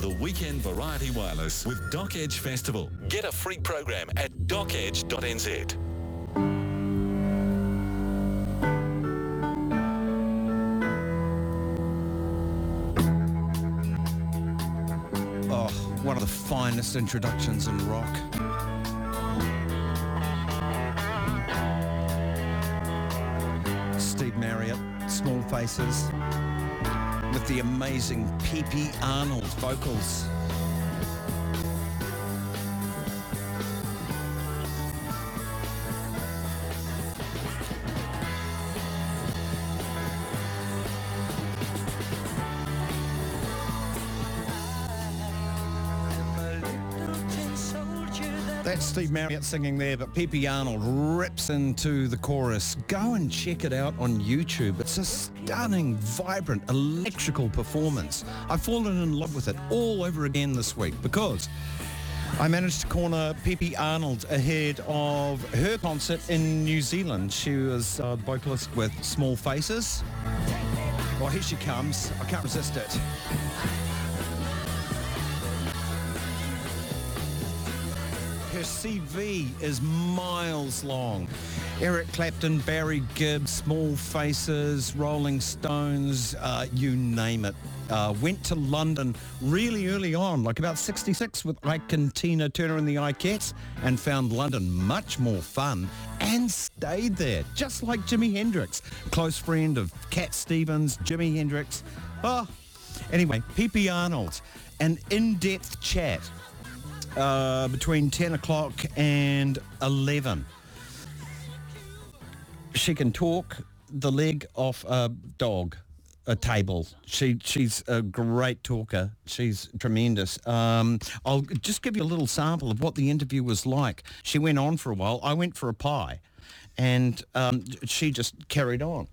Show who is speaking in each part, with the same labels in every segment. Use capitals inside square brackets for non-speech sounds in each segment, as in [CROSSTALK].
Speaker 1: The Weekend Variety Wireless with Doc Edge Festival. Get a free program at docedge.nz.
Speaker 2: Oh, one of the finest introductions in rock. Steve Marriott, Small Faces, with the amazing P.P. Arnold vocals. That's Steve Marriott singing there, but P.P. Arnold rips into the chorus. Go and check it out on YouTube. It's a stunning, vibrant, electrical performance. I've fallen in love with it all over again this week because I managed to corner P.P. Arnold ahead of her concert in New Zealand. She was uh, the vocalist with Small Faces. Well, here she comes. I can't resist it. CV is miles long. Eric Clapton, Barry Gibb, Small Faces, Rolling Stones, uh, you name it. Uh, went to London really early on, like about 66 with Ike and Tina Turner and the Ikettes, and found London much more fun and stayed there, just like Jimi Hendrix, close friend of Cat Stevens, Jimi Hendrix. Oh, anyway, P.P. Arnold, an in-depth chat uh, between 10 o'clock and 11. She can talk the leg off a dog, a table. She She's a great talker. She's tremendous. Um, I'll just give you a little sample of what the interview was like. She went on for a while. I went for a pie and um, she just carried on.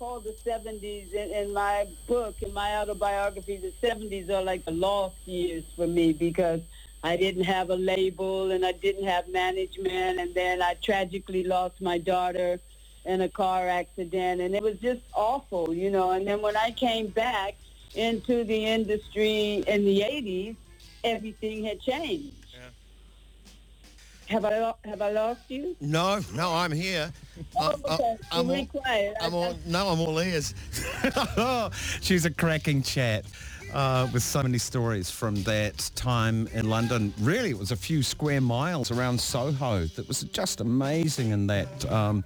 Speaker 3: 70s, I, I call the 70s in, in my book, in my autobiography, the 70s are like the lost years for me because I didn't have a label and I didn't have management and then I tragically lost my daughter in a car accident and it was just awful, you know. And then when I came back into the industry in the 80s, everything had changed. Have I lo- have I lost you?
Speaker 4: No, no, I'm here.
Speaker 3: Oh,
Speaker 4: I- I-
Speaker 3: okay.
Speaker 4: I'm, all,
Speaker 3: quiet. I-
Speaker 4: I'm all, no, I'm all ears. [LAUGHS]
Speaker 2: She's a cracking chat uh, with so many stories from that time in London. Really, it was a few square miles around Soho that was just amazing in that, um,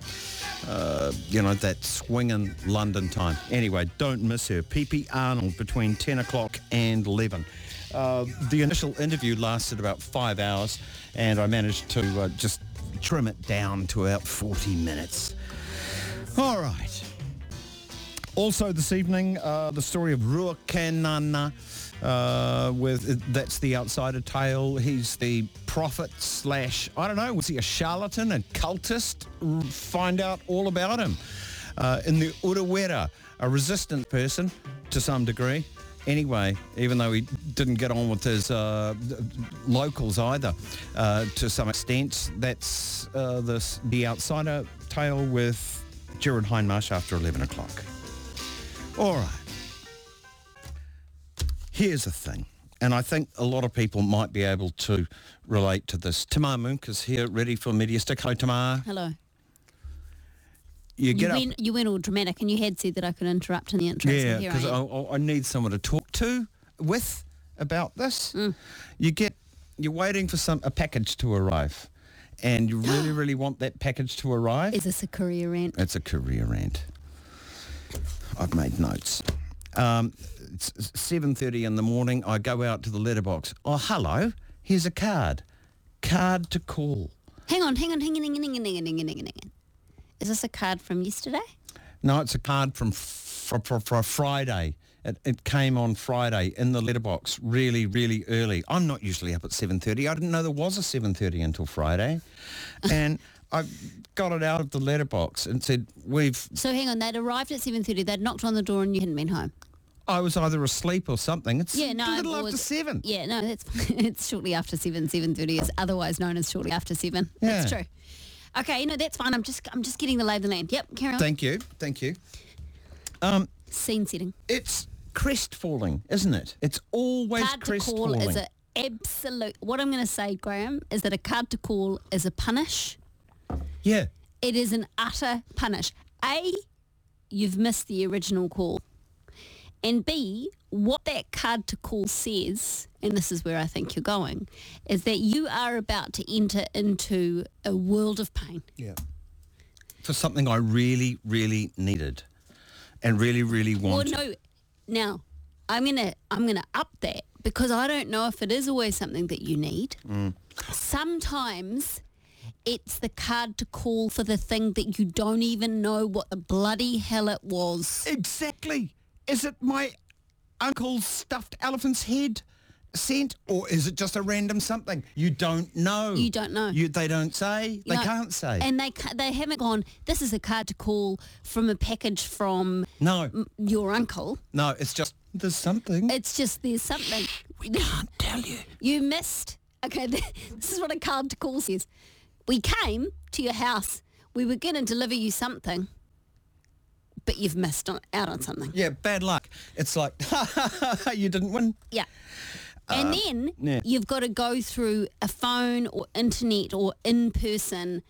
Speaker 2: uh, you know, that swinging London time. Anyway, don't miss her. P.P. Arnold between 10 o'clock and 11. Uh, the initial interview lasted about five hours and I managed to uh, just trim it down to about 40 minutes. All right. Also this evening, uh, the story of Rua Kenana, uh, with that's the outsider tale. He's the prophet slash I don't know. Was he a charlatan, a cultist? Find out all about him. Uh, in the Urewera, a resistant person to some degree. Anyway, even though he didn't get on with his uh, locals either, uh, to some extent, that's uh, this, the outsider tale with Gerard Hindmarsh after 11 o'clock. All right. Here's the thing, and I think a lot of people might be able to relate to this. Tamar Munk is here, ready for Media Stick. Hello, Tamar.
Speaker 5: Hello
Speaker 2: you get you
Speaker 5: went, up. You went all dramatic, and you had said that I could interrupt in the intro.
Speaker 2: Yeah, because
Speaker 5: I,
Speaker 2: I, I, need someone to talk to with about this.
Speaker 5: Mm.
Speaker 2: You get you're waiting for some a package to arrive, and you really [GASPS] really want that package to arrive.
Speaker 5: Is this a career rant?
Speaker 2: It's a career rant. I've made notes. Um, it's 7.30 in the morning. I go out to the letterbox. Oh, hello. Here's a card. Card to call.
Speaker 5: Hang on, hang on, hang on, hang on, hang on, hang on, hang on, hang on. Is this a card from yesterday?
Speaker 2: No, it's a card from for, for, for Friday. It, it came on Friday in the letterbox really, really early. I'm not usually up at 7.30. I didn't know there was a 7.30 until Friday. and I got it out of the letterbox and said, we've
Speaker 5: So hang on, they'd arrived at 7.30, they'd knocked on the door and you hadn't been home.
Speaker 2: I was either asleep or something. It's
Speaker 5: Yeah, no.
Speaker 2: a little
Speaker 5: it
Speaker 2: after seven.
Speaker 5: Yeah, no, that's [LAUGHS] it's shortly after 7, 7.30 is otherwise known as shortly after 7. That's
Speaker 2: Yeah.
Speaker 5: true. Okay, no, that's fine. I'm just I'm just getting the lay of the land. Yep, carry on.
Speaker 2: Thank you, thank you.
Speaker 5: Um, Scene setting.
Speaker 2: It's crestfalling, isn't it? It's always
Speaker 5: card to call
Speaker 2: crestfalling.
Speaker 5: is a absolute. What I'm going to say, Graham, is that a card to call is a punish.
Speaker 2: yeah.
Speaker 5: It is an utter punish. A, you've missed the original call. And B, what that card to call says, and this is where I think you're going, is that you are about to enter into a world of pain.
Speaker 2: Yeah. For something I really, really needed and really, really
Speaker 5: Well,
Speaker 2: wanted.
Speaker 5: no. Now, I'm gonna I'm gonna up that because I don't know if it is always something that you need. Mm. Sometimes it's the card to call for the thing that you don't even know what the bloody hell it was.
Speaker 2: Exactly. Is it my uncle's stuffed elephant's head scent or is it just a random something? You don't know.
Speaker 5: You don't know.
Speaker 2: You, they don't say. They
Speaker 5: No,
Speaker 2: can't say.
Speaker 5: And they they haven't gone. This is a card to call from a package from
Speaker 2: no,
Speaker 5: m- your uncle.
Speaker 2: no, it's just there's something.
Speaker 5: It's just there's something.
Speaker 2: we can't tell you.
Speaker 5: You missed. Okay, [LAUGHS] this is what a card to call says. We came to your house. We were going to deliver you something, but you've missed on, out on something.
Speaker 2: Yeah, bad luck. It's like, [LAUGHS] you didn't win.
Speaker 5: Yeah. And then
Speaker 2: Uh, yeah.
Speaker 5: you've got to go through a phone or internet or in-person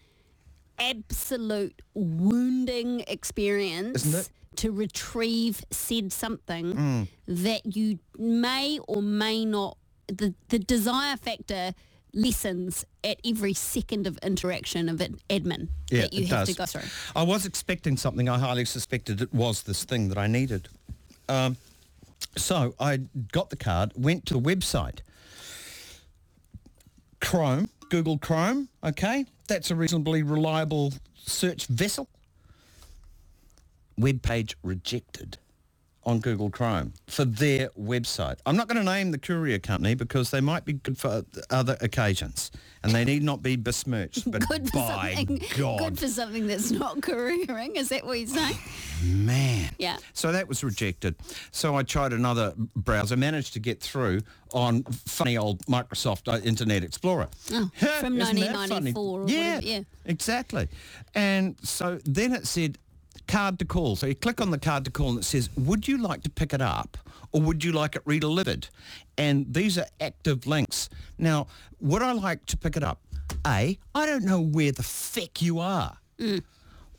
Speaker 5: absolute wounding experience to retrieve said something
Speaker 2: Mm.
Speaker 5: that you may or may not the, the desire factor lessens at every second of interaction of an admin that you have
Speaker 2: does.
Speaker 5: to go through.
Speaker 2: I was expecting something. I highly suspected it was this thing that I needed. Um, so I got the card, went to the website. Chrome, Google Chrome, okay? That's a reasonably reliable search vessel. Web page rejected on Google Chrome for their website. I'm not going to name the courier company because they might be good for other occasions and they need not be besmirched. But [LAUGHS]
Speaker 5: Good for
Speaker 2: by
Speaker 5: something. [LAUGHS]
Speaker 2: God,
Speaker 5: Good for something that's not couriering. Is that what you're saying?
Speaker 2: man.
Speaker 5: Yeah.
Speaker 2: So that was rejected. So I tried another browser, managed to get through on funny old Microsoft uh, Internet Explorer.
Speaker 5: Oh, from 1994 or
Speaker 2: funny?
Speaker 5: whatever, yeah.
Speaker 2: exactly. And so then it said card to call. So you click on the card to call and it says, would you like to pick it up or would you like it redelivered? And these are active links. Now, would I like to pick it up? A, I don't know where the feck you are. Mm.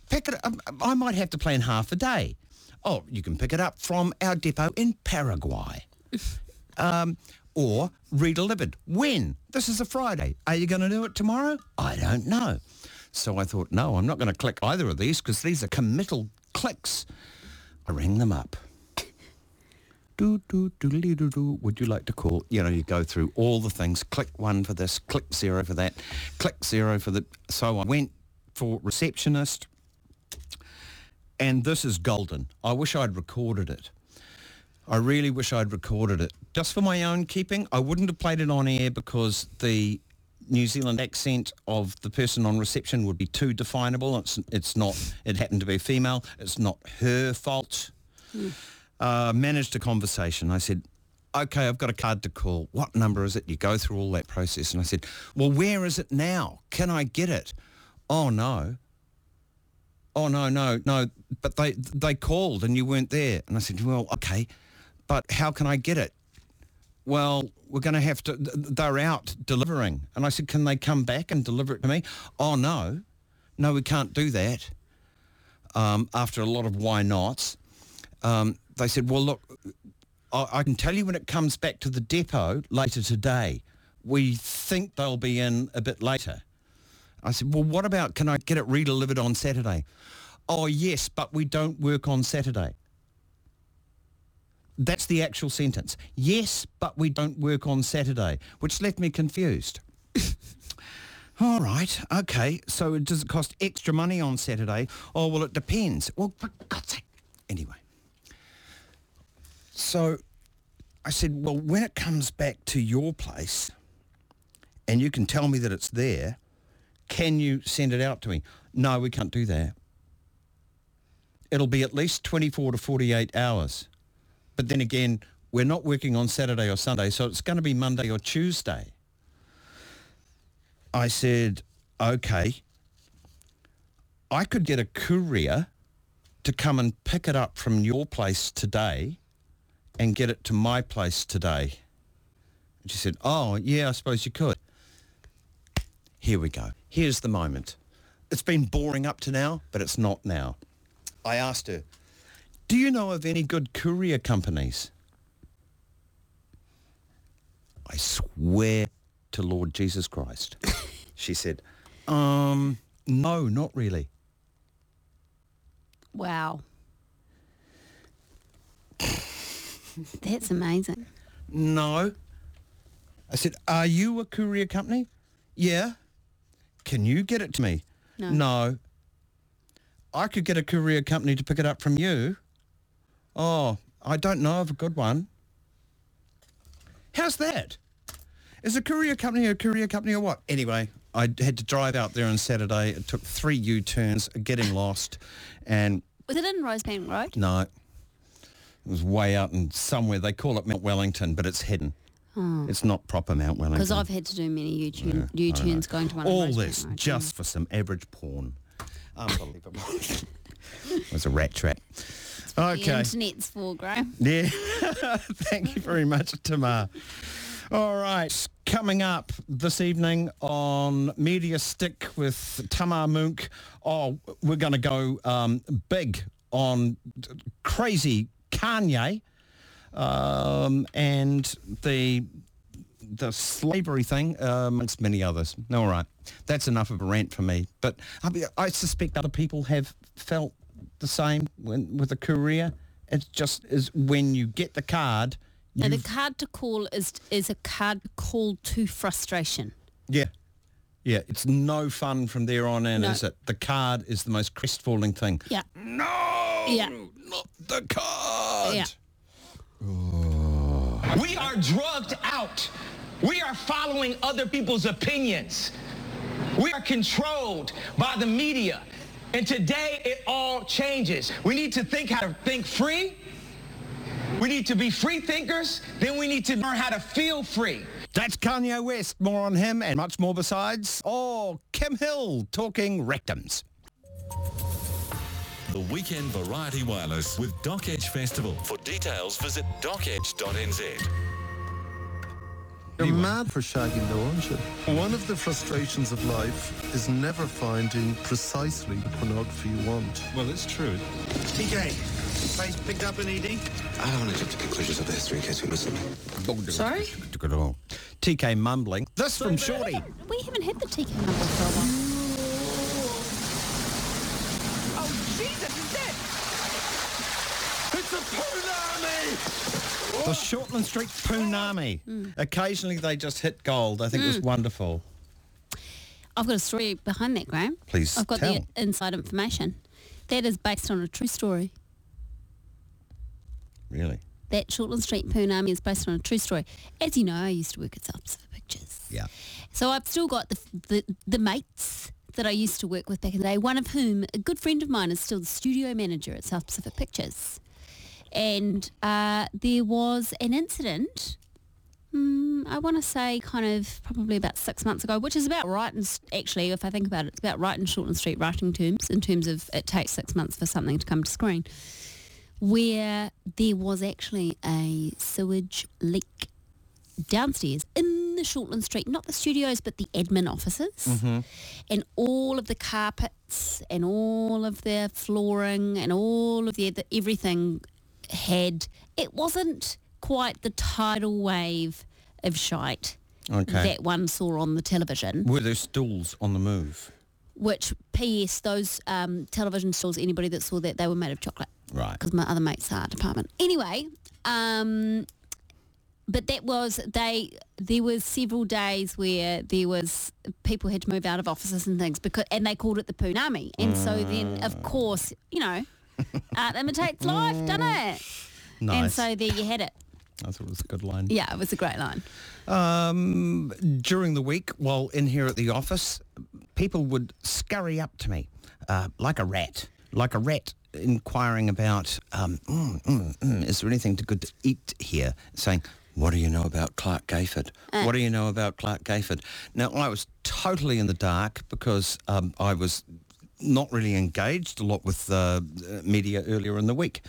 Speaker 2: Pick it up. Um, um, I might have to plan half a day. Oh, you can pick it up from our depot in Paraguay. [LAUGHS] um, or redelivered. When? This is a Friday. Are you going to do it tomorrow? I don't know. So I thought, no, I'm not going to click either of these because these are committal clicks. I rang them up. [LAUGHS] Do, do, doodly doo doo. Would you like to call? You know, you go through all the things. Click one for this, click zero for that, click zero for the... So I went for receptionist and this is golden. I wish I'd recorded it. I really wish I'd recorded it. Just for my own keeping, I wouldn't have played it on air because the New Zealand accent of the person on reception would be too definable. It's, it's not, it happened to be a female. It's not her fault. Uh, managed a conversation. I said, okay, I've got a card to call. What number is it? You go through all that process. And I said, well, where is it now? Can I get it? Oh, no. Oh, no, no, no. But they, they called and you weren't there. And I said, well, okay, but how can I get it? Well, we're going to have to, they're out delivering. And I said, can they come back and deliver it to me? Oh, no. No, we can't do that. Um, after a lot of why nots, um, they said, well, look, I, I can tell you when it comes back to the depot later today. We think they'll be in a bit later. I said, well, what about, can I get it redelivered on Saturday? Oh, yes, but we don't work on Saturday. That's the actual sentence. Yes, but we don't work on Saturday, which left me confused. [LAUGHS] All right, okay. So does it cost extra money on Saturday? Oh, well, it depends. Well, for God's sake. Anyway. So I said, well, when it comes back to your place and you can tell me that it's there, can you send it out to me? No, we can't do that. It'll be at least 24 to 48 hours. But then again, we're not working on Saturday or Sunday, so it's going to be Monday or Tuesday. I said, okay, I could get a courier to come and pick it up from your place today and get it to my place today? And she said, oh, yeah, I suppose you could. Here we go. Here's the moment. It's been boring up to now, but it's not now. I asked her, do you know of any good courier companies? I swear to Lord Jesus Christ. [LAUGHS] she said, um, no, not really.
Speaker 5: Wow. That's amazing.
Speaker 2: No. I said, are you a courier company? Yeah. Can you get it to me?
Speaker 5: No.
Speaker 2: No. I could get a courier company to pick it up from you. Oh, I don't know of a good one. How's that? Is a courier company a courier company or what? Anyway, I had to drive out there on Saturday. It took three U-turns, getting lost, and
Speaker 5: Was it in Rosebank Road?
Speaker 2: no, it was way out in somewhere. They call it Mount Wellington, but it's hidden. Oh. It's not proper Mount Wellington.
Speaker 5: Because I've had to do many U-turn, U-turns going to one
Speaker 2: All
Speaker 5: of Rosebank
Speaker 2: this
Speaker 5: Road.
Speaker 2: just for some average porn. [LAUGHS] Unbelievable. [LAUGHS] it was a rat trap.
Speaker 5: The
Speaker 2: Okay.
Speaker 5: internet's for, Graham.
Speaker 2: Yeah. [LAUGHS] Thank you very much, Tamar. All right. Coming up this evening on Media Stick with Tamar Munk. Oh, we're going to go um, big on crazy Kanye um, and the the slavery thing, uh, amongst many others. All right, that's enough of a rant for me. But I, I suspect other people have felt the same when, with a courier. It's just is when you get the card.
Speaker 5: Now, the card to call is is a card called to frustration.
Speaker 2: yeah, yeah, it's no fun from there on in,
Speaker 5: No.
Speaker 2: is it? The card is the most crestfalling thing.
Speaker 5: Yeah.
Speaker 2: No,
Speaker 5: Yeah.
Speaker 2: not the card.
Speaker 5: Yeah.
Speaker 6: We are drugged out. We are following other people's opinions. We are controlled by the media. And today it all changes. We need to think how to think free. We need to be free thinkers. Then we need to learn how to feel free.
Speaker 2: That's Kanye West. More on him and much more besides. Oh, Kim Hill talking rectums.
Speaker 1: The Weekend Variety Wireless with Doc Edge Festival. For details, visit docedge.nz.
Speaker 7: You're mad for shagging though, aren't you? One of the frustrations of life is never finding precisely the pornography you want.
Speaker 8: Well, it's true.
Speaker 9: TK, face picked up an ED?
Speaker 10: I don't want to jump to conclusions of the history in case we miss something.
Speaker 5: Sorry?
Speaker 2: TK mumbling. This from Shorty.
Speaker 5: We haven't had the TK number for a while.
Speaker 2: The Shortland Street Punami. Mm. Occasionally they just hit gold. I think it was mm. wonderful.
Speaker 5: I've got a story behind that, Graham.
Speaker 2: Please
Speaker 5: I've got
Speaker 2: tell.
Speaker 5: the inside information. That is based on a true story.
Speaker 2: Really?
Speaker 5: That Shortland Street Poonami is based on a true story. As you know, I used to work at South Pacific Pictures.
Speaker 2: Yeah.
Speaker 5: So I've still got the, the the mates that I used to work with back in the day. One of whom, a good friend of mine, is still the studio manager at South Pacific Pictures. And uh, there was an incident. mm, I want to say kind of probably about six months ago, which is about right. And actually, if I think about it, it's about right in Shortland Street writing terms in terms of it takes six months for something to come to screen, where there was actually a sewage leak downstairs in the Shortland Street, not the studios, but the admin offices. And all of the carpets and all of the flooring and all of the, the everything had, it wasn't quite the tidal wave of shite
Speaker 2: Okay.
Speaker 5: that one saw on the television
Speaker 2: Were there stools on the move?
Speaker 5: which PS those um, television stools. Anybody that saw that they were made of chocolate,
Speaker 2: Right.
Speaker 5: Because my other mates are department. Anyway, um, but that was they. There was several days where there was people had to move out of offices and things because and they called it the Punami. And so then, of course, you know, [LAUGHS] art imitates life, doesn't it? And so there you had it.
Speaker 2: I thought it was a good line.
Speaker 5: Yeah, it was a great line.
Speaker 2: Um, during the week, while in here at the office, people would scurry up to me uh, like a rat, like a rat inquiring about, um, mm, mm, mm, is there anything good to eat here? Saying, what do you know about Clark Gayford? What do you know about Clark Gayford? Now, I was totally in the dark because um, I was not really engaged a lot with uh, media earlier in the week.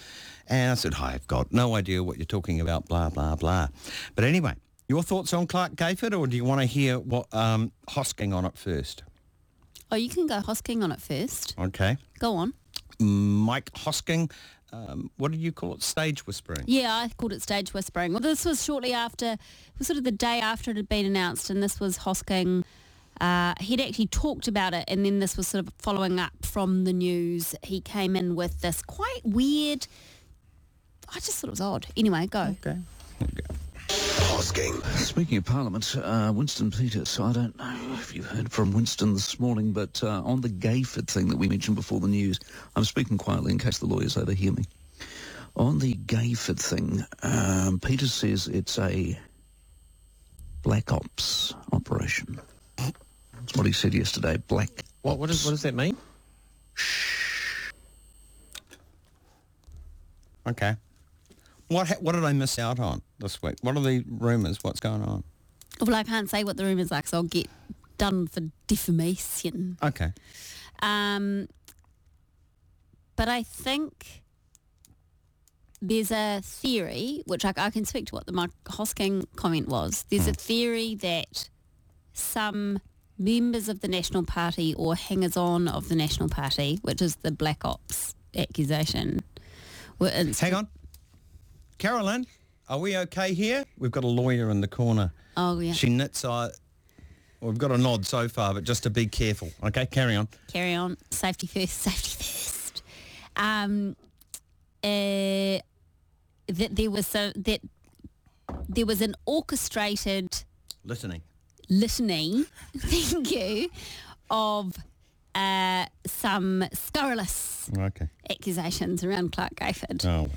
Speaker 2: And I said, hi, I've got no idea what you're talking about, blah, blah, blah. But anyway, your thoughts on Clark Gayford, or do you want to hear what um, Hosking on it first?
Speaker 5: Oh, you can go Hosking on it first.
Speaker 2: Okay.
Speaker 5: Go on.
Speaker 2: Mike Hosking, um, what did you call it? Stage whispering.
Speaker 5: Yeah, I called it stage whispering. Well, this was shortly after, it was sort of the day after it had been announced, and this was Hosking. Uh, he'd actually talked about it, and then this was sort of following up from the news. He came in with this quite weird. I just thought it was odd. Anyway, go.
Speaker 2: Okay.
Speaker 10: Hosking.
Speaker 8: Speaking of Parliament, uh, Winston Peters, I don't know if you heard from Winston this morning, but uh, on the Gayford thing that we mentioned before the news, I'm speaking quietly in case the lawyers overhear me. On the Gayford thing, um, Peters says it's a black ops operation. That's what he said yesterday, black
Speaker 4: What, what, does, what does that mean? Shh.
Speaker 2: Okay. What ha- what did I miss out on this week? What are the rumours? What's going on?
Speaker 5: Well, I can't say what the rumours are, so I'll get done for defamation.
Speaker 2: Okay.
Speaker 5: Um, but I think there's a theory, which I, I can speak to what the Mark Hosking comment was. There's a theory that some members of the National Party or hangers-on of the National Party, which is the Black Ops accusation, were inst-
Speaker 2: Hang on. Carolyn, are we okay here? We've got a lawyer in the corner.
Speaker 5: Oh, yeah.
Speaker 2: She knits eye. Well, we've got a nod so far, but just to be careful. Okay, carry on.
Speaker 5: carry on. Safety first. Safety first. Um, uh, that there was a, that there was an orchestrated
Speaker 2: Listening.
Speaker 5: Litany, [LAUGHS] thank you, of uh, some scurrilous
Speaker 2: Okay.
Speaker 5: accusations around Clark Gayford.
Speaker 2: Oh.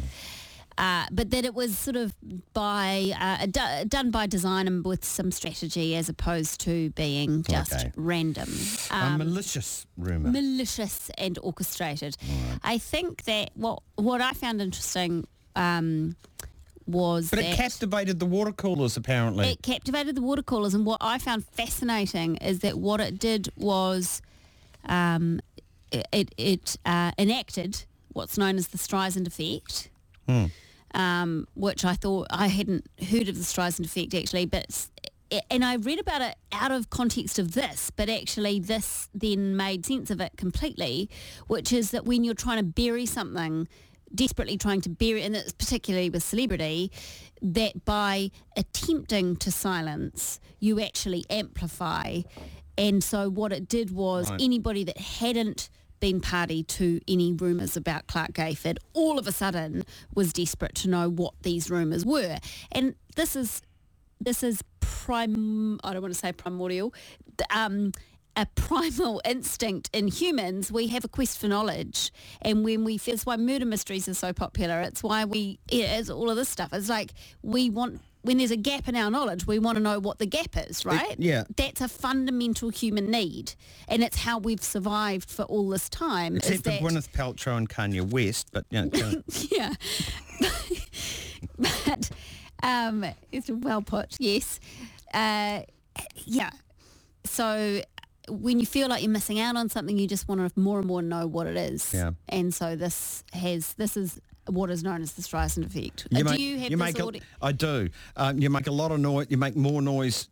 Speaker 5: Uh, but that it was sort of by uh, do- done by design and with some strategy as opposed to being just
Speaker 2: Okay.
Speaker 5: random. Um,
Speaker 2: malicious rumour.
Speaker 5: malicious and orchestrated. I think that what what I found interesting um, was
Speaker 2: but
Speaker 5: that
Speaker 2: it captivated the water coolers, apparently.
Speaker 5: it captivated the water coolers, and what I found fascinating is that what it did was um, it it uh, enacted what's known as the Streisand effect. Um, which I thought I hadn't heard of the Streisand effect actually, but and I read about it out of context of this, but actually this then made sense of it completely, which is that when you're trying to bury something, desperately trying to bury, and it's particularly with celebrity, that by attempting to silence, you actually amplify. And so what it did was
Speaker 2: Right.
Speaker 5: anybody that hadn't been party to any rumours about Clark Gayford all of a sudden was desperate to know what these rumours were. And this is this is prime I don't want to say primordial um, a primal [LAUGHS] instinct in humans we have a quest for knowledge and when we that's why murder mysteries are so popular it's why we it's all of this stuff it's like we want when there's a gap in our knowledge we want to know what the gap is right
Speaker 2: yeah.
Speaker 5: that's a fundamental human need and it's how we've survived for all this time
Speaker 2: Except for
Speaker 5: that
Speaker 2: Gwyneth Paltrow and Kanye West, but you know, [LAUGHS]
Speaker 5: yeah. [LAUGHS] but um, it's well put, yes. Uh, yeah. So when you feel like you're missing out on something, you just want to more and more know what it is.
Speaker 2: Yeah.
Speaker 5: And so this has this is what is known as the Streisand effect. Uh,
Speaker 2: you
Speaker 5: do
Speaker 2: make,
Speaker 5: you have
Speaker 2: you
Speaker 5: this
Speaker 2: make
Speaker 5: audi-
Speaker 2: I do. Um, you make a lot of noise. You make more noise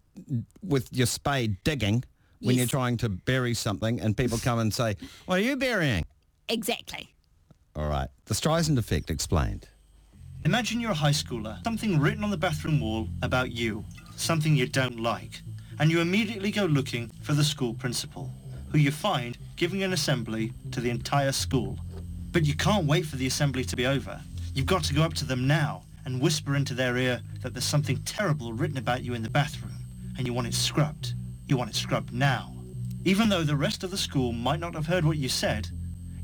Speaker 2: with your spade digging when
Speaker 5: Yes.
Speaker 2: you're trying to bury something, and people come and say, "What are you burying?"
Speaker 5: Exactly.
Speaker 2: All right. The Streisand effect explained.
Speaker 9: Imagine you're a high schooler, something written on the bathroom wall about you, something you don't like, and you immediately go looking for the school principal, who you find giving an assembly to the entire school. But you can't wait for the assembly to be over. You've got to go up to them now and whisper into their ear that there's something terrible written about you in the bathroom, and you want it scrubbed. You want it scrubbed now. Even though the rest of the school might not have heard what you said,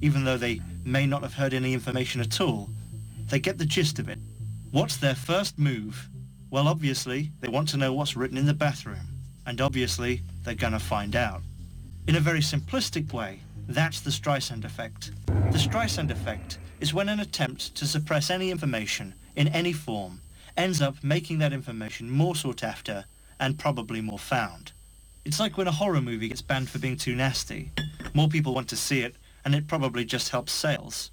Speaker 9: even though they may not have heard any information at all, they get the gist of it. What's their first move? Well, obviously, they want to know what's written in the bathroom. And obviously, they're gonna find out. In a very simplistic way, that's the Streisand effect. The Streisand effect is when an attempt to suppress any information in any form ends up making that information more sought after and probably more found. It's like when a horror movie gets banned for being too nasty. More people want to see it and it probably just helps sales.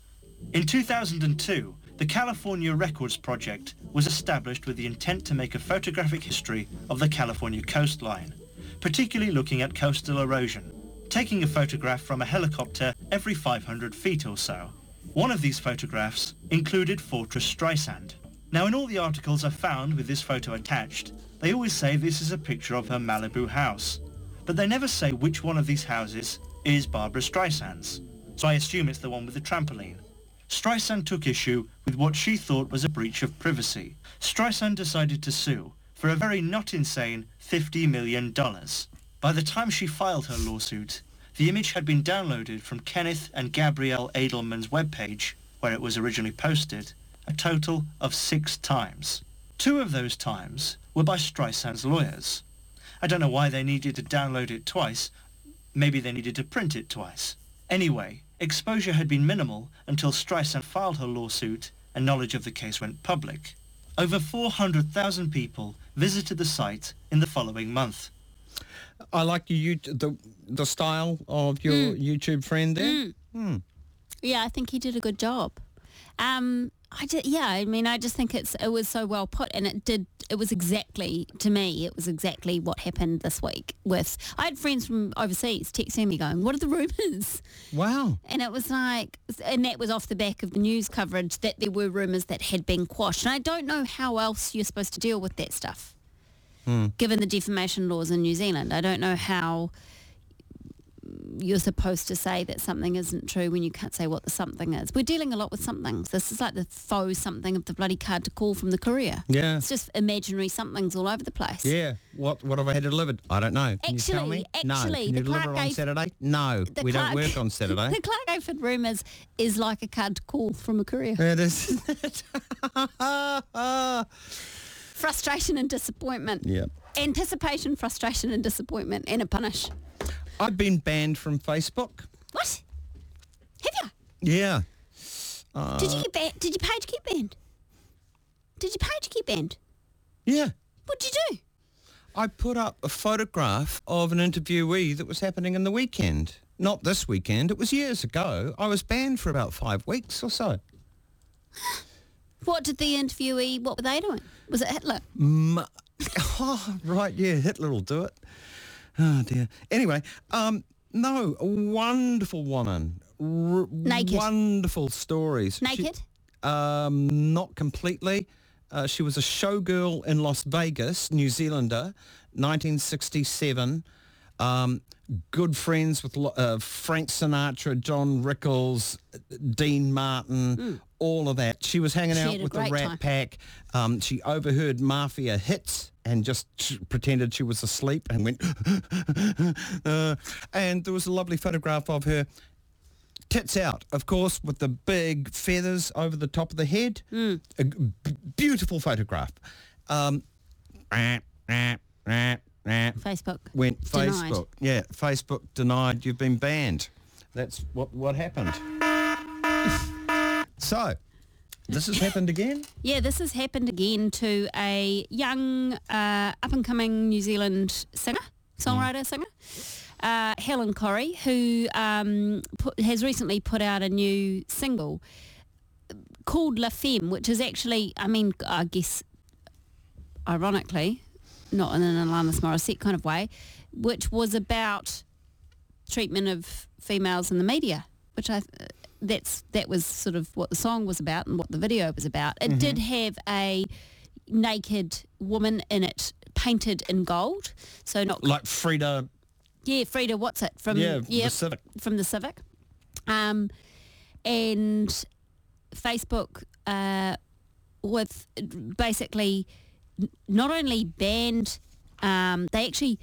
Speaker 9: In 2002, the California Records Project was established with the intent to make a photographic history of the California coastline, particularly looking at coastal erosion, taking a photograph from a helicopter every 500 feet or so. One of these photographs included Fortress Streisand. Now in all the articles I found with this photo attached, they always say this is a picture of her Malibu house, but they never say which one of these houses is Barbra Streisand's, so I assume it's the one with the trampoline. Streisand took issue with what she thought was a breach of privacy. Streisand decided to sue for a very not insane $50 million. By the time she filed her lawsuit, the image had been downloaded from Kenneth and Gabrielle Adelman's webpage, where it was originally posted, a total of six times. Two of those times were by Streisand's lawyers. I don't know why they needed to download it twice. Maybe they needed to print it twice. Anyway, exposure had been minimal until Streisand filed her lawsuit and knowledge of the case went public. Over 400,000 people visited the site in the following month.
Speaker 2: I like you, the the style of your
Speaker 5: Mm.
Speaker 2: YouTube friend there. Hmm.
Speaker 5: Yeah, I think he did a good job. Um, I did, yeah, I mean, I just think it's it was so well put, and it did. It was exactly to me. It was exactly what happened this week. With I had friends from overseas texting me going, "What are the rumours?"
Speaker 2: Wow.
Speaker 5: And it was like, and that was off the back of the news coverage that there were rumours that had been quashed. And I don't know how else you're supposed to deal with that stuff,
Speaker 2: Hmm.
Speaker 5: given the defamation laws in New Zealand. I don't know how you're supposed to say that something isn't true when you can't say what the something is. We're dealing a lot with somethings. This is like the faux something of the bloody card to call from the courier.
Speaker 2: Yeah.
Speaker 5: It's just imaginary somethings all over the place.
Speaker 2: Yeah. What what have I had delivered? I don't know. Can you tell
Speaker 5: Actually-
Speaker 2: no.
Speaker 5: actually,
Speaker 2: you
Speaker 5: the
Speaker 2: deliver
Speaker 5: Clark
Speaker 2: on
Speaker 5: gave-
Speaker 2: Saturday? No. We don't work on [LAUGHS] Saturday.
Speaker 5: the Clark Gayford rumours is like a card to call from a courier.
Speaker 2: it is. [LAUGHS]
Speaker 5: Frustration and disappointment.
Speaker 2: yeah.
Speaker 5: Anticipation, frustration and disappointment and a punish.
Speaker 2: I've been banned from Facebook.
Speaker 5: What? Have you?
Speaker 2: Yeah.
Speaker 5: you? Did you uh, get banned? Did your page get banned? Did your page get banned?
Speaker 2: Yeah.
Speaker 5: What'd you do?
Speaker 2: I put up a photograph of an interviewee that was happening in the weekend. Not this weekend. It was years ago. I was banned for about five weeks or so. [GASPS]
Speaker 5: What did the interviewee, what were they doing? Was it Hitler?
Speaker 2: M- [LAUGHS] oh, right, yeah, Hitler will do it. Oh dear. Anyway, um, no, a wonderful woman. R-
Speaker 5: Naked.
Speaker 2: Wonderful stories. She-
Speaker 5: Naked?
Speaker 2: um, not completely. Uh, she was a showgirl in Las Vegas, New Zealander, 1967. Um, good friends with uh, Frank Sinatra, John Rickles, Dean Martin, all of that. She was hanging.
Speaker 5: She
Speaker 2: out with the Rat
Speaker 5: time.
Speaker 2: Pack. Um, she overheard mafia hits and just pretended she was asleep and went. [LAUGHS] uh, and there was a lovely photograph of her tits out, of course, with the big feathers over the top of the head.
Speaker 5: Hmm.
Speaker 2: A b- beautiful photograph. Um,
Speaker 5: Facebook.
Speaker 2: went
Speaker 5: Denied.
Speaker 2: Facebook. Yeah, Facebook denied you've been banned. That's what what happened. [LAUGHS] so, this has happened again.
Speaker 5: Yeah, this has happened again to a young uh, up-and-coming New Zealand singer, songwriter, singer, uh, Helen Corrie, who um, put, has recently put out a new single called La Femme, which is actually, I mean, I guess, ironically, not in an Alanis Morissette kind of way, which was about treatment of females in the media, which I that's that was sort of what the song was about and what the video was about. It did have a naked woman in it painted in gold, so not
Speaker 2: Like Frida.
Speaker 5: yeah, Frida, what's it from?
Speaker 2: Yeah, the Civic.
Speaker 5: from the Civic, um, and Facebook uh, with basically not only banned, um, they actually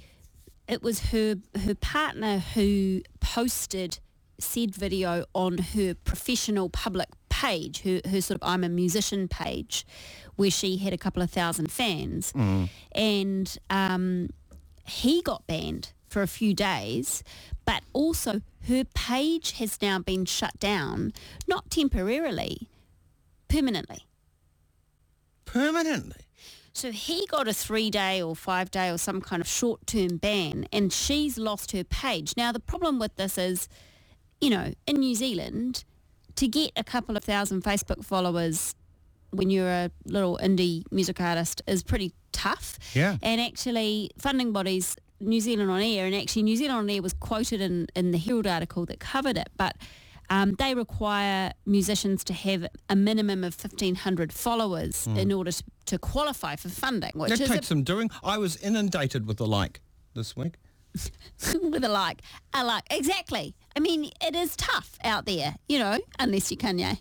Speaker 5: it was her her partner who posted said video on her professional public page, her, her sort of I'm a musician page, where she had a couple of thousand fans, and um, he got banned for a few days, but also her page has now been shut down, not temporarily, permanently.
Speaker 2: Permanently.
Speaker 5: So he got a three day or five day or some kind of short term ban and she's lost her page. Now the problem with this is you know, in New Zealand, to get a couple of thousand Facebook followers when you're a little indie music artist is pretty tough.
Speaker 2: Yeah.
Speaker 5: And actually, funding bodies, New Zealand on Air, and actually New Zealand on Air was quoted in, in the Herald article that covered it, but um, they require musicians to have a minimum of 1,500 followers in order to, to qualify for funding, which
Speaker 2: That takes
Speaker 5: a,
Speaker 2: some doing. I was inundated with the like this week. [LAUGHS]
Speaker 5: with a like, a like. Exactly. I mean, it is tough out there, you know, unless you're Kanye,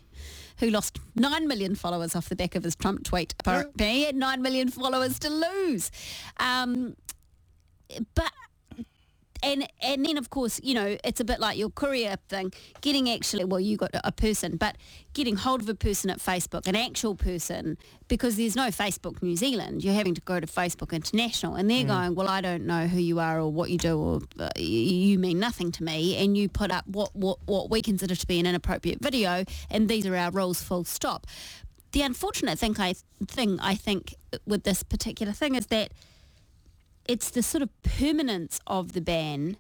Speaker 5: who lost 9 million followers off the back of his Trump tweet. Apparently, he had 9 million followers to lose. Um, but and and then of course you know it's a bit like your courier thing getting actually well you got a person but getting hold of a person at facebook an actual person because there's no facebook new zealand. You're having to go to facebook international and they're going well i don't know who you are or what you do or uh, you mean nothing to me and you put up what what what we consider to be an inappropriate video and these are our rules full stop. The unfortunate thing i thing i think with this particular thing is that it's the sort of permanence of the ban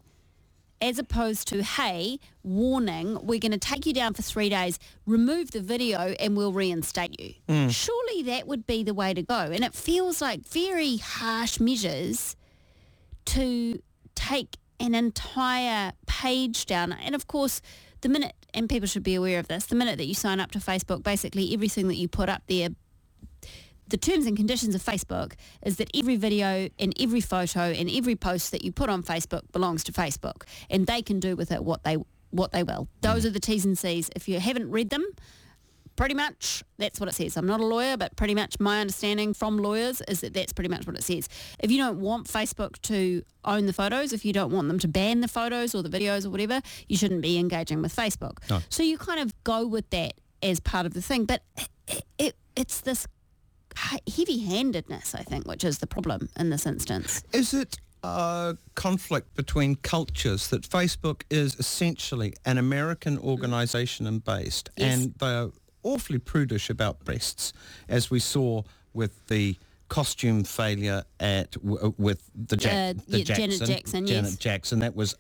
Speaker 5: as opposed to, hey, warning, we're going to take you down for three days, remove the video and we'll reinstate you. Mm. Surely that would be the way to go. And it feels like very harsh measures to take an entire page down. And of course, the minute, and people should be aware of this, the minute that you sign up to Facebook, basically everything that you put up there the terms and conditions of Facebook is that every video and every photo and every post that you put on Facebook belongs to Facebook and they can do with it what they what they will. Those mm. are the T's and C's. If you haven't read them, pretty much that's what it says. I'm not a lawyer, but pretty much my understanding from lawyers is that that's pretty much what it says. If you don't want Facebook to own the photos, if you don't want them to ban the photos or the videos or whatever, you shouldn't be engaging with Facebook.
Speaker 2: No.
Speaker 5: So you kind of go with that as part of the thing, but it, it, it's this heavy-handedness, I think, which is the problem in this instance.
Speaker 2: Is it a conflict between cultures that Facebook is essentially an American organisation and based,
Speaker 5: Yes.
Speaker 2: and they're awfully prudish about breasts, as we saw with the costume failure at w- with the, Jack,
Speaker 5: Uh,
Speaker 2: the
Speaker 5: yeah, Janet Jackson,
Speaker 2: Janet
Speaker 5: yes.
Speaker 2: Jackson. That was,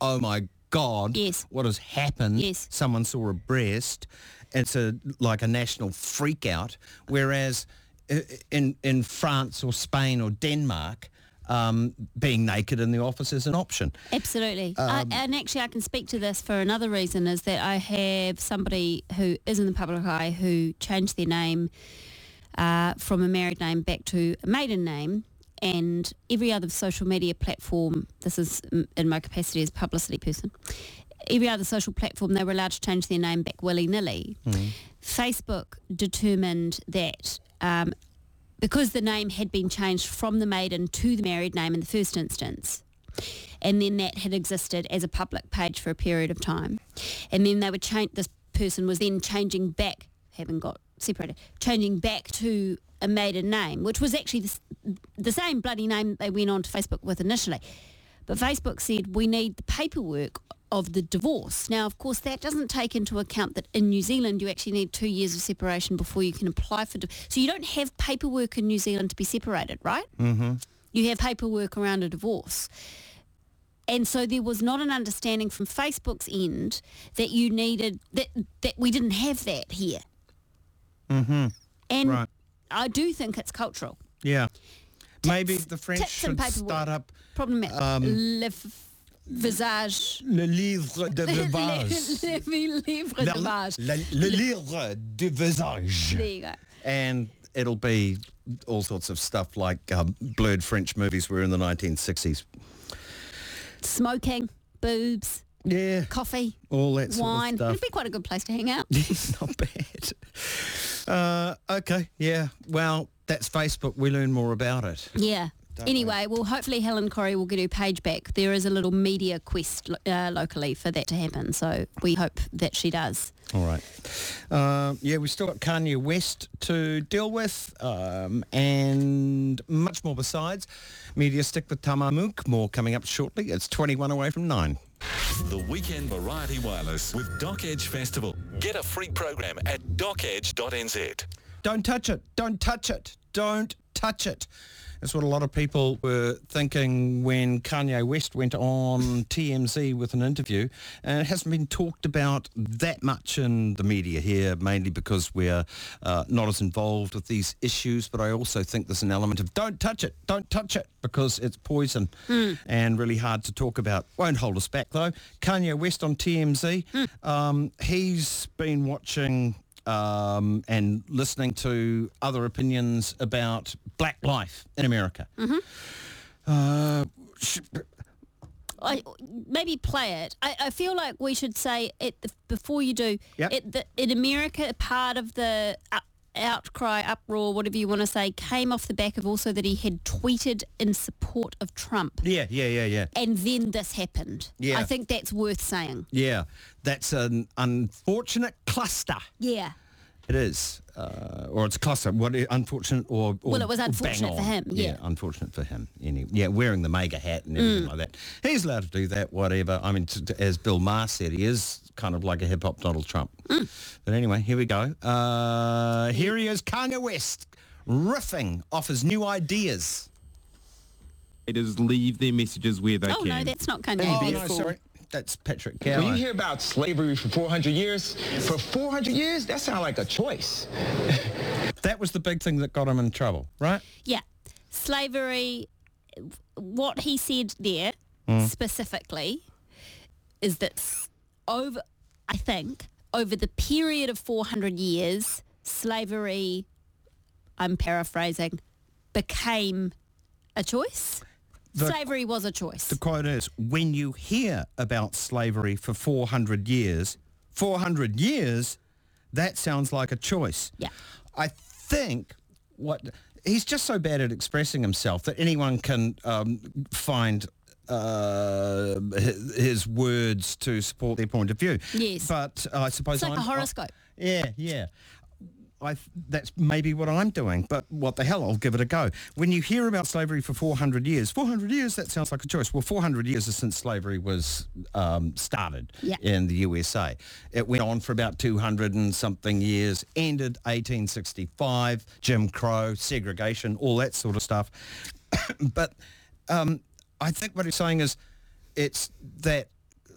Speaker 2: oh my God,
Speaker 5: Yes.
Speaker 2: what has happened?
Speaker 5: Yes.
Speaker 2: Someone saw a breast. It's a like a national freak out. Whereas in in France or Spain or Denmark, um, being naked in the office is an option.
Speaker 5: Absolutely. I, and actually, I can speak to this for another reason is that I have somebody who is in the public eye who changed their name uh, from a married name back to a maiden name. And every other social media platform, this is in my capacity as publicity person, every other social platform, they were allowed to change their name back willy-nilly. Facebook determined that um, because the name had been changed from the maiden to the married name in the first instance, and then that had existed as a public page for a period of time, and then they change. This person was then changing back, having got separated, changing back to a maiden name, which was actually the, the same bloody name they went on to Facebook with initially. But Facebook said we need the paperwork of the divorce. Now, of course, that doesn't take into account that in New Zealand you actually need two years of separation before you can apply for. Di- so you don't have paperwork in New Zealand to be separated, right? Mm-hmm. You have paperwork around a divorce. And so there was not an understanding from Facebook's end that you needed that that we didn't have that here. Mm-hmm. And
Speaker 2: Right.
Speaker 5: I do think it's cultural.
Speaker 2: Yeah. Maybe the French should start up
Speaker 5: Problematic.
Speaker 2: Um,
Speaker 5: f- visage.
Speaker 2: le livre de [LAUGHS] visage. [LAUGHS]
Speaker 5: le livre de visage.
Speaker 2: Le, livre de visage.
Speaker 5: There you go.
Speaker 2: and it'll be all sorts of stuff like um, blurred French movies were in the 1960s.
Speaker 5: Smoking, boobs,
Speaker 2: Yeah,
Speaker 5: coffee,
Speaker 2: all that sort
Speaker 5: wine. It'd be quite a good place to hang out.
Speaker 2: It's [LAUGHS] not bad. Uh, okay, yeah. Well, that's Facebook. We learn more about it.
Speaker 5: Yeah.
Speaker 2: Don't
Speaker 5: anyway, well, hopefully Helen Corrie will get her page back. There is a little media quest uh, locally for that to happen, so we hope that she does.
Speaker 2: All right. Um, yeah, we've still got Kanye West to deal with um, and much more besides. Media stick with Tamar Munk. More coming up shortly. It's 21 away from 9.
Speaker 1: The Weekend Variety Wireless with Doc Edge Festival. Get a free program at docedge.nz.
Speaker 2: Don't touch it. Don't touch it. Don't touch it. That's what a lot of people were thinking when Kanye West went on [LAUGHS] TMZ with an interview. And it hasn't been talked about that much in the media here, mainly because we're uh, not as involved with these issues. But I also think there's an element of don't touch it, don't touch it, because it's poison and really hard to talk about. Won't hold us back, though. Kanye West on TMZ, um, he's been watching um, and listening to other opinions about black life in America. Uh, sh-
Speaker 5: I, maybe play it. I, I feel like we should say it before you do.
Speaker 2: Yep.
Speaker 5: It, the, in America, part of the uh, outcry, uproar, whatever you want to say, came off the back of also that he had tweeted in support of Trump.
Speaker 2: yeah, yeah, yeah, yeah.
Speaker 5: And then this happened.
Speaker 2: Yeah.
Speaker 5: I think that's worth saying.
Speaker 2: Yeah, that's an unfortunate cluster.
Speaker 5: Yeah.
Speaker 2: It is, uh, or it's cluster. What unfortunate or, or
Speaker 5: Well, it was unfortunate for him, yeah.
Speaker 2: unfortunate for him. Any, yeah, wearing the MAGA hat and everything
Speaker 5: Mm.
Speaker 2: like that. He's allowed to do that. Whatever. I mean, t- t- as Bill Maher said, he is kind of like a hip hop Donald Trump.
Speaker 5: Mm.
Speaker 2: But anyway, here we go. Uh, here he is, Kanye West, riffing off his new ideas.
Speaker 11: It is leave their messages where they
Speaker 5: oh,
Speaker 11: can.
Speaker 5: no, that's not Kanye.
Speaker 2: Oh,
Speaker 5: West.
Speaker 2: no, sorry. That's Patrick Gower.
Speaker 6: When you hear about slavery for 400 years, for 400 years, that sounds like a choice. [LAUGHS]
Speaker 2: That was the big thing that got him in trouble, right?
Speaker 5: Yeah. Slavery, what he said there
Speaker 2: Mm.
Speaker 5: specifically is that s- over, I think, over the period of 400 years, slavery, I'm paraphrasing, became a choice.
Speaker 2: The-
Speaker 5: slavery was a choice.
Speaker 2: The quote is, when you hear about slavery for 400 years, 400 years, that sounds like a choice.
Speaker 5: Yeah.
Speaker 2: I think what he's just so bad at expressing himself that anyone can um, find uh, his, words to support their point of view.
Speaker 5: Yes.
Speaker 2: But I suppose
Speaker 5: It's like a
Speaker 2: I'm,
Speaker 5: horoscope.
Speaker 2: yeah, yeah. I, that's maybe what I'm doing, but what the hell, I'll give it a go. When you hear about slavery for 400 years, 400 years, that sounds like a choice. Well, 400 years is since slavery was um, started
Speaker 5: Yeah.
Speaker 2: in the USA. It went on for about 200 and something years, ended 1865, Jim Crow, segregation, all that sort of stuff. [COUGHS] but um, I think what he's saying is it's that,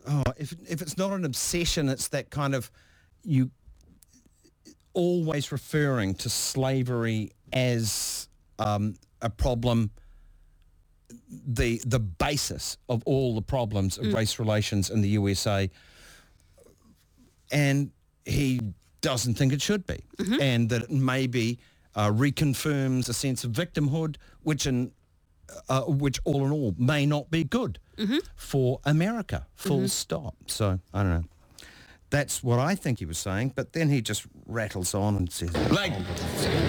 Speaker 2: oh, if, if it's not an obsession, it's that kind of, you always referring to slavery as um, a problem, the the basis of all the problems of race relations in the USA, and he doesn't think it should be, and that it maybe uh, reconfirms a sense of victimhood, which in Uh, uh, which all in all may not be good mm-hmm. for America. Full mm-hmm. stop. So I don't know. That's what I think he was saying, but then he just rattles on and says,
Speaker 6: Like,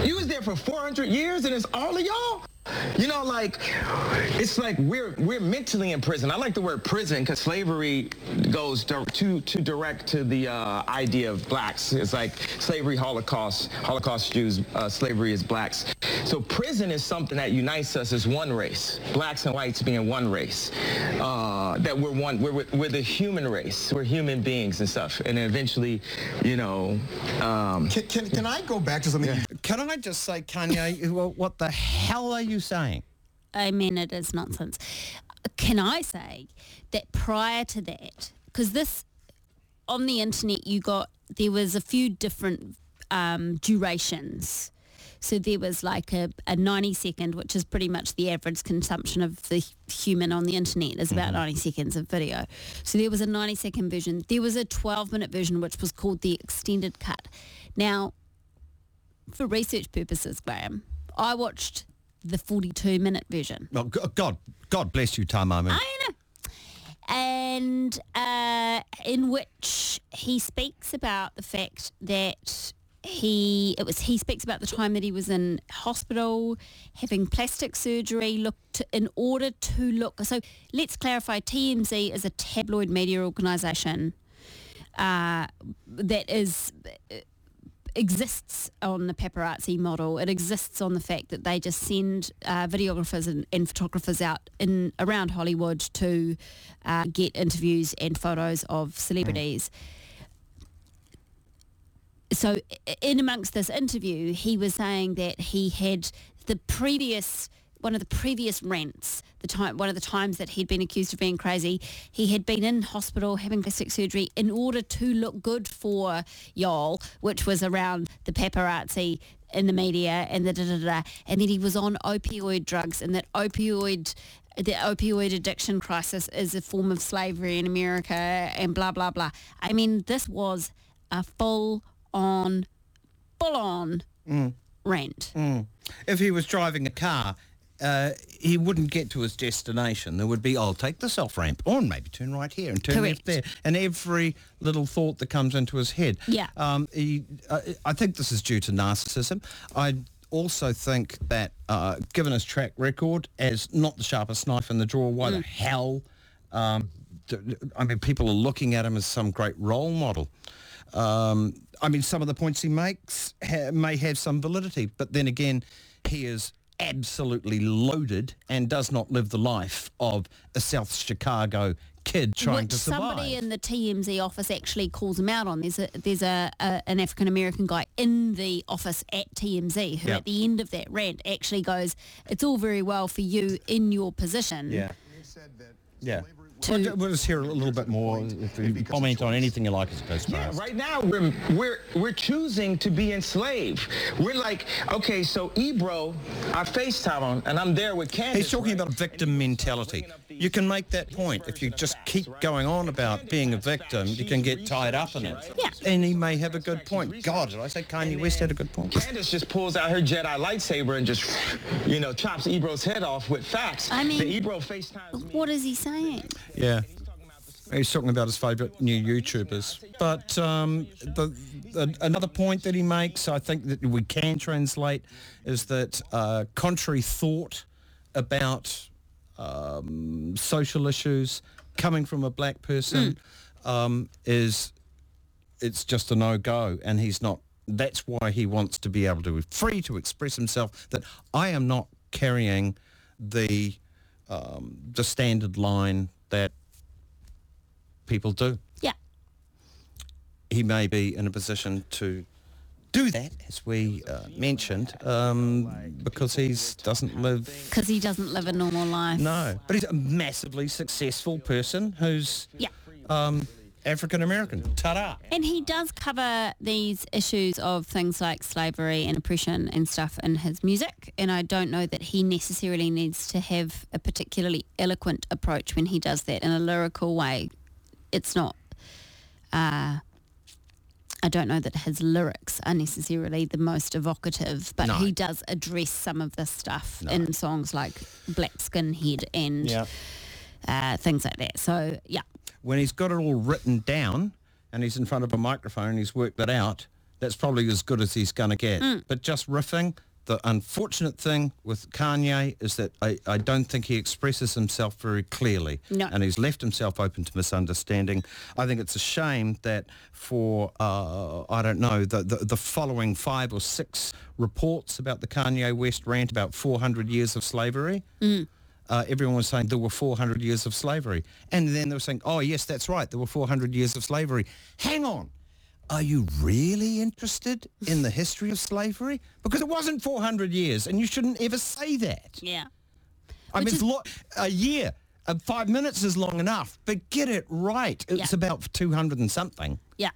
Speaker 6: you was there for 400 years and it's all of y'all? You know, like, it's like we're we're mentally in prison. I like the word prison because slavery goes too too direct to the uh, idea of blacks. It's like slavery, Holocaust, Holocaust Jews, uh, slavery is blacks. So prison is something that unites us as one race, blacks and whites being one race. Uh, that we're one, we're, we're the human race. We're human beings and stuff. And eventually, you know, um,
Speaker 10: Can, can, can I go back to something?
Speaker 2: Can I just say, Kanye, what the hell are you saying?
Speaker 5: I mean, it is nonsense. Can I say that prior to that, because this on the internet, you got there was a few different um, durations. So there was like a, a 90 second, which is pretty much the average consumption of the human on the internet is about 90 seconds of video. So there was a 90 second version. There was a 12 minute version, which was called the extended cut. Now, for research purposes, Graham, I watched the 42 minute version.
Speaker 2: Oh, God, God bless you, Tamar Munk.
Speaker 5: I know. And uh, in which he speaks about the fact that he it was he speaks about the time that he was in hospital having plastic surgery looked in order to look so let's clarify TMZ is a tabloid media organization uh, that is exists on the paparazzi model. It exists on the fact that they just send uh, videographers and, and photographers out in around Hollywood to uh, get interviews and photos of celebrities. so in amongst this interview, he was saying that he had the previous one of the previous rents, the time one of the times that he'd been accused of being crazy, he had been in hospital having plastic surgery in order to look good for y'all, which was around the paparazzi in the media and the da da da, and then he was on opioid drugs and that opioid the opioid addiction crisis is a form of slavery in America and blah blah blah. I mean, this was a full on, full on mm. rant. Mm.
Speaker 2: If he was driving a car, uh, he wouldn't get to his destination. There would be, I'll take the self ramp, or maybe turn right here and turn
Speaker 5: Correct.
Speaker 2: left there, and every little thought that comes into his head.
Speaker 5: Yeah.
Speaker 2: Um, he, uh, I think this is due to narcissism. I also think that, uh, given his track record as not the sharpest knife in the drawer, why the hell? Um, I mean, people are looking at him as some great role model. Um, I mean, some of the points he makes ha- may have some validity, but then again, he is absolutely loaded and does not live the life of a South Chicago kid trying
Speaker 5: Which
Speaker 2: to survive.
Speaker 5: somebody in the TMZ office actually calls him out on. There's a there's a, a an African American guy in the office at TMZ who
Speaker 2: Yeah.
Speaker 5: at the end of that rant actually goes, "It's all very well for you in your position."
Speaker 2: yeah. Yeah.
Speaker 5: To-
Speaker 2: We'll, we'll just hear a little bit more if you comment on anything you like as it goes
Speaker 6: Yeah, right now we're we're we're choosing to be enslaved. We're like, okay, so Ebro, I FaceTime on and I'm there with Candace.
Speaker 2: He's talking
Speaker 6: right?
Speaker 2: about victim mentality. You can make that point. If you just keep going on about being a victim, you can get tied up in it.
Speaker 5: Yeah.
Speaker 2: And he may have a good point. God, did I say Kanye West had a good point?
Speaker 6: Candace just pulls out her Jedi lightsaber and just, you know, chops Ebro's head off with facts.
Speaker 5: I mean-
Speaker 6: the Ebro FaceTimes me.
Speaker 5: What is he saying?
Speaker 2: Yeah. He's talking about his favourite new YouTubers. But um, the, the, another point that he makes, I think that we can translate, is that uh, contrary thought about um, social issues coming from a black person um, is it's just a no-go and he's not that's why he wants to be able to be free to express himself that I am not carrying the um, the standard line that people do.
Speaker 5: Yeah.
Speaker 2: He may be in a position to do that, as we uh, mentioned, um, because he doesn't live.
Speaker 5: Because he doesn't live a normal life.
Speaker 2: No, but he's a massively successful person who's
Speaker 5: Yeah.
Speaker 2: um, African American. Ta-da!
Speaker 5: And he does cover these issues of things like slavery and oppression and stuff in his music. And I don't know that he necessarily needs to have a particularly eloquent approach when he does that in a lyrical way. It's not. Uh, I don't know that his lyrics are necessarily the most evocative, but
Speaker 2: No.
Speaker 5: he does address some of this stuff in songs like Black Skinhead and
Speaker 2: Yeah.
Speaker 5: uh, things like that. So, yeah.
Speaker 2: When he's got it all written down and he's in front of a microphone and he's worked it out, that's probably as good as he's going to get.
Speaker 5: Mm.
Speaker 2: But just riffing, the unfortunate thing with Kanye is that I, I don't think he expresses himself very clearly.
Speaker 5: No.
Speaker 2: And he's left himself open to misunderstanding. I think it's a shame that for, uh, I don't know, the, the, the following five or six reports about the Kanye West rant about 400 years of slavery, uh, everyone was saying there were 400 years of slavery. And then they were saying, oh, yes, that's right, there were 400 years of slavery. Hang on. Are you really interested in the history of slavery? Because it wasn't 400 years, and you shouldn't ever say that.
Speaker 5: Yeah.
Speaker 2: I mean,
Speaker 5: Which is-
Speaker 2: lo- a year, uh, five minutes is long enough, but get it right. It's
Speaker 5: Yeah.
Speaker 2: about 200 and something.
Speaker 5: Yeah.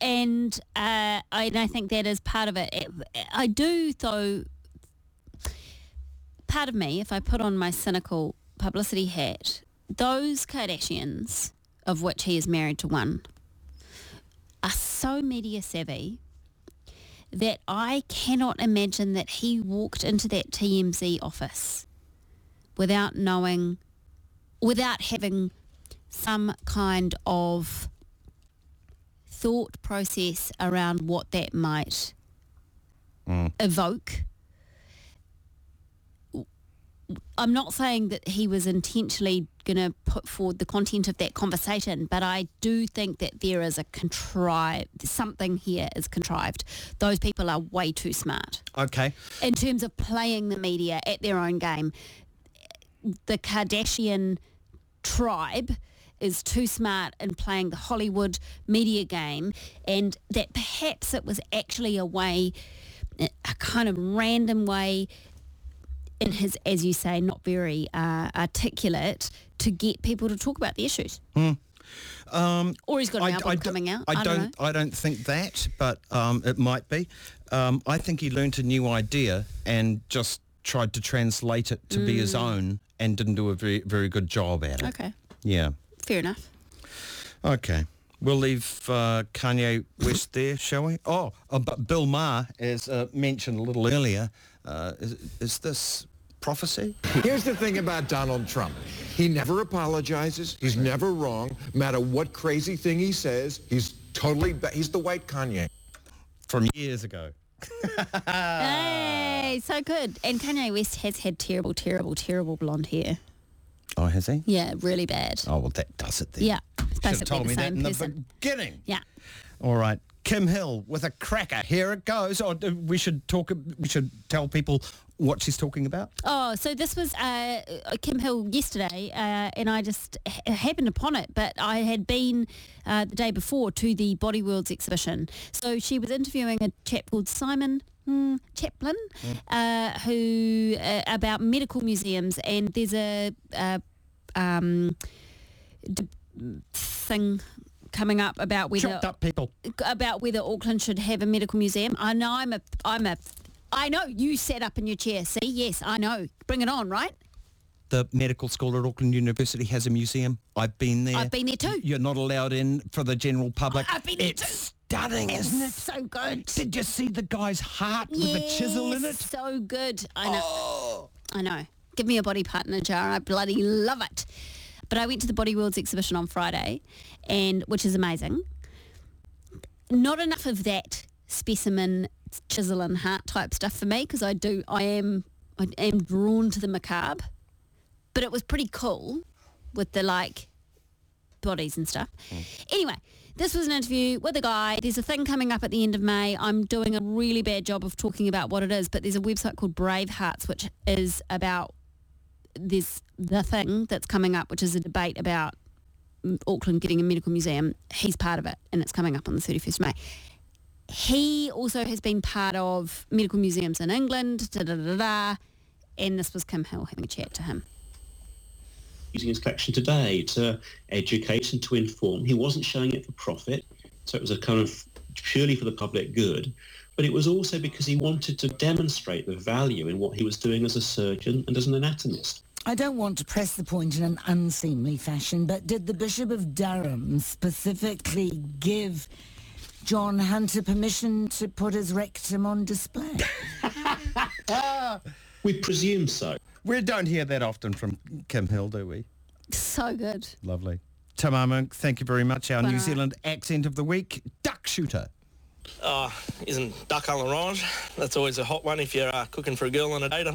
Speaker 5: And uh, I, and I think that is part of. It- I do, though, part of me, if I put on my cynical publicity hat, those Kardashians, of which he is married to one, are so media savvy that I cannot imagine that he walked into that TMZ office without knowing, without having some kind of thought process around what that might mm. evoke. I'm not saying that he was intentionally going to put forward the content of that conversation, but I do think that there is a contrived, something here is contrived. Those people are way too smart
Speaker 2: Okay.
Speaker 5: in terms of playing the media at their own game. The Kardashian tribe is too smart in playing the Hollywood media game and that perhaps it was actually a way, a kind of random way in his, as you say, not very uh, articulate to get people to talk about the issues.
Speaker 2: Um,
Speaker 5: Or he's got an
Speaker 2: I-
Speaker 5: album
Speaker 2: I
Speaker 5: coming out.
Speaker 2: I,
Speaker 5: I don't
Speaker 2: don't. I don't think that, but um, it might be. Um, I think he learnt a new idea and just tried to translate it to be his
Speaker 5: Mm.
Speaker 2: own, and didn't do a very very good job at it.
Speaker 5: Okay,
Speaker 2: Yeah.
Speaker 5: fair enough.
Speaker 2: Okay. We'll leave uh, Kanye West there, shall we? Oh, uh, but Bill Maher, as uh, mentioned a little earlier, uh, is, is this prophecy?
Speaker 12: Here's the thing about Donald Trump. He never apologizes. He's never wrong. No matter what crazy thing he says, he's totally, ba- he's the white Kanye.
Speaker 2: From years ago. [LAUGHS]
Speaker 5: Hey, so good. And Kanye West has had terrible, terrible, terrible blonde hair.
Speaker 2: Oh, has he?
Speaker 5: Yeah, really bad.
Speaker 2: Oh, well, that does it then.
Speaker 5: Yeah,
Speaker 2: Should have
Speaker 5: basically
Speaker 2: told
Speaker 5: the
Speaker 2: me that
Speaker 5: same
Speaker 2: in
Speaker 5: person.
Speaker 2: the beginning.
Speaker 5: Yeah.
Speaker 2: All right. Kim Hill with a cracker. Here it goes. Oh, we should talk. We should tell people what she's talking about.
Speaker 5: Oh, so this was uh, Kim Hill yesterday, uh, and I just h- happened upon it. But I had been uh, the day before to the Body Worlds exhibition. So she was interviewing a chap called Simon mm, Chaplin, uh, who uh, about medical museums, and there's a, a um, d- thing coming up about whether
Speaker 2: Chopped up people.
Speaker 5: about whether Auckland should have a medical museum. I know I'm a I'm a I know you sat up in your chair. See, yes, I know. Bring it on, right?
Speaker 2: The medical school at Auckland University has a museum. I've been there.
Speaker 5: I've been there too.
Speaker 2: You're not allowed in for the general public.
Speaker 5: I've been there
Speaker 2: it's
Speaker 5: too.
Speaker 2: stunning,
Speaker 5: It's
Speaker 2: isn't it?
Speaker 5: so good.
Speaker 2: Did you see the guy's heart with the chisel in it?
Speaker 5: So good. I know.
Speaker 2: Oh.
Speaker 5: I know. Give me a body part in a jar. I bloody love it. But I went to the Body Worlds exhibition on Friday, and which is amazing. Not enough of that specimen chisel and heart type stuff for me because I do I am I am drawn to the macabre. But it was pretty cool with the like bodies and stuff. Mm. Anyway, this was an interview with a guy. There's a thing coming up at the end of May. I'm doing a really bad job of talking about what it is, but there's a website called Brave Hearts, which is about this the thing that's coming up, which is a debate about Auckland getting a medical museum. He's part of it, and it's coming up on the 31st of May. He also has been part of medical museums in England, da da da da, and this was Kim Hill having a chat to him.
Speaker 13: using his collection today to educate and to inform. He wasn't showing it for profit, so it was a kind of purely for the public good. But it was also because he wanted to demonstrate the value in what he was doing as a surgeon and as an anatomist.
Speaker 14: I don't want to press the point in an unseemly fashion, but did the Bishop of Durham specifically give John Hunter permission to put his rectum on display? [LAUGHS]
Speaker 13: We presume so.
Speaker 2: We don't hear that often from Kim Hill, do we?
Speaker 5: So good.
Speaker 2: Lovely. Tamar Munk, thank you very much. Our New Zealand accent of the week, duck shooter.
Speaker 15: Oh, isn't duck à l'orange? That's always a hot one if you're uh, cooking for a girl on a date.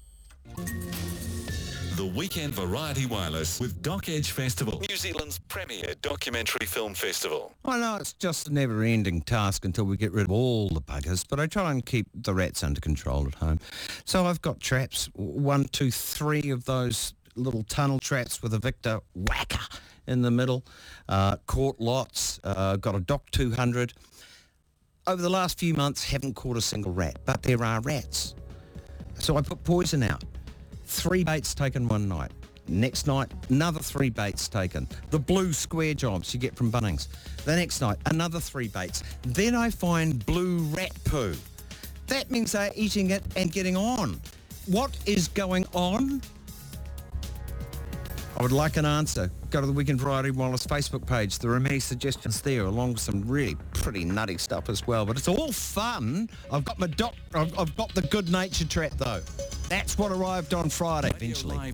Speaker 1: The Weekend Variety Wireless with Doc Edge Festival, New Zealand's premier documentary film festival.
Speaker 2: I know it's just a never-ending task until we get rid of all the buggers, but I try and keep the rats under control at home. So I've got traps, one, two, three of those little tunnel traps with a Victor whacker in the middle. Uh, caught lots, uh, got a DOC 200. Over the last few months, haven't caught a single rat, but there are rats. So I put poison out. Three baits taken one night. Next night, another three baits taken. The blue square jobs you get from Bunnings. The next night, another three baits. Then I find blue rat poo. That means they're eating it and getting on. What is going on? I would like an answer. Go to the Weekend Variety Wireless Facebook page. There are many suggestions there, along with some really pretty nutty stuff as well. But it's all fun. I've got my doc. I've, I've got the Goodnature trap though. That's what arrived on Friday eventually.